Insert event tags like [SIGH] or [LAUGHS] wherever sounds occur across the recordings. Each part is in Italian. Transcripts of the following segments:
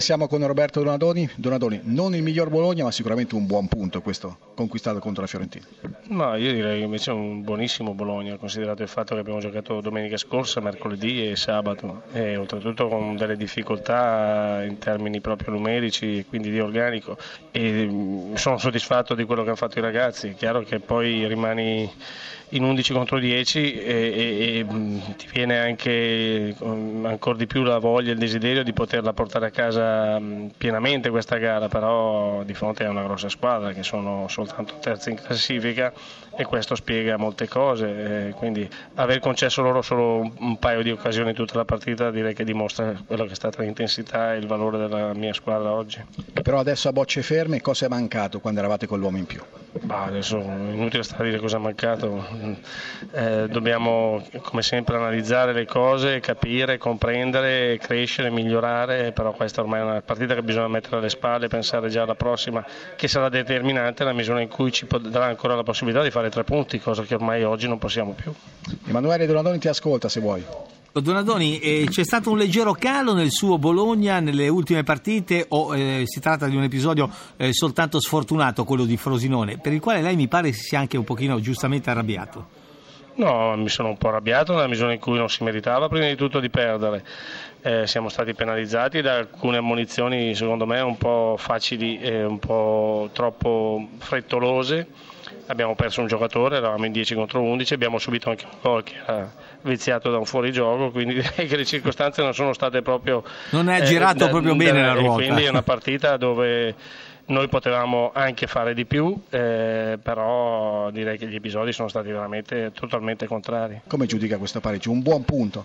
Siamo con Roberto Donadoni. Donadoni, non il miglior Bologna, ma sicuramente un buon punto questo conquistato contro la Fiorentina. No, io direi invece un buonissimo Bologna, considerato il fatto che abbiamo giocato domenica scorsa, mercoledì e sabato, e oltretutto con delle difficoltà in termini proprio numerici e quindi di organico. E mm, sono soddisfatto di quello che hanno fatto i ragazzi. È chiaro che poi rimani in 11 contro 10 e, e, e mm, ti viene anche ancora di più la voglia e il desiderio di poterla portare a casa mm, pienamente questa gara, però di fronte a una grossa squadra che sono soltanto terzi in classifica e questo spiega molte cose, e quindi aver concesso loro solo un paio di occasioni tutta la partita direi che dimostra quello che è stata l'intensità e il valore della mia squadra oggi. Però adesso a bocce ferme cosa è mancato quando eravate con l'uomo in più? Bah, adesso è inutile stare a dire cosa è mancato, eh, dobbiamo come sempre analizzare le cose, capire, comprendere, crescere, migliorare, però questa ormai è una partita che bisogna mettere alle spalle e pensare già alla prossima che sarà determinante nella misura in cui ci darà ancora la possibilità di fare tre punti, cosa che ormai oggi non possiamo più. Emanuele Donadoni ti ascolta se vuoi. Donadoni, eh, c'è stato un leggero calo nel suo Bologna nelle ultime partite o eh, si tratta di un episodio eh, soltanto sfortunato, quello di Frosinone, per il quale lei mi pare si sia anche un pochino giustamente arrabbiato? No, mi sono un po' arrabbiato nella misura in cui non si meritava prima di tutto di perdere. Eh, siamo stati penalizzati da alcune ammonizioni secondo me un po' facili e un po' troppo frettolose abbiamo perso un giocatore, eravamo in 10 contro 11, abbiamo subito anche un gol che era viziato da un fuorigioco, quindi [LAUGHS] direi che le circostanze non sono state proprio... Non è girato eh, proprio da, bene la ruota. Quindi è una partita dove noi potevamo anche fare di più, eh, però direi che gli episodi sono stati veramente totalmente contrari. Come giudica questo pareggio? Un buon punto?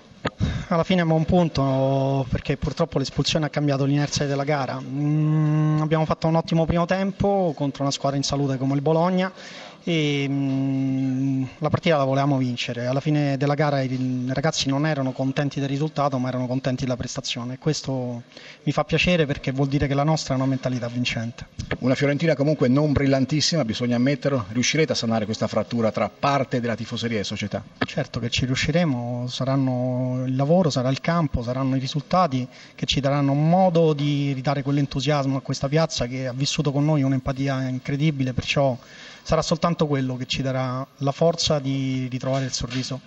Alla fine è un buon punto perché purtroppo l'espulsione ha cambiato l'inerzia della gara. Mm, abbiamo fatto un ottimo primo tempo contro una squadra in salute come il Bologna e mh, mm, la partita la volevamo vincere. Alla fine della gara i ragazzi non erano contenti del risultato, ma erano contenti della prestazione. Questo mi fa piacere perché vuol dire che la nostra è una mentalità vincente. Una Fiorentina comunque non brillantissima, bisogna ammetterlo. Riuscirete a sanare questa frattura tra parte della tifoseria e società? Certo che ci riusciremo, saranno il lavoro, sarà il campo, saranno i risultati che ci daranno modo di ridare quell'entusiasmo a questa piazza che ha vissuto con noi un'empatia incredibile, perciò sarà soltanto quello che ci darà la forza di ritrovare il sorriso.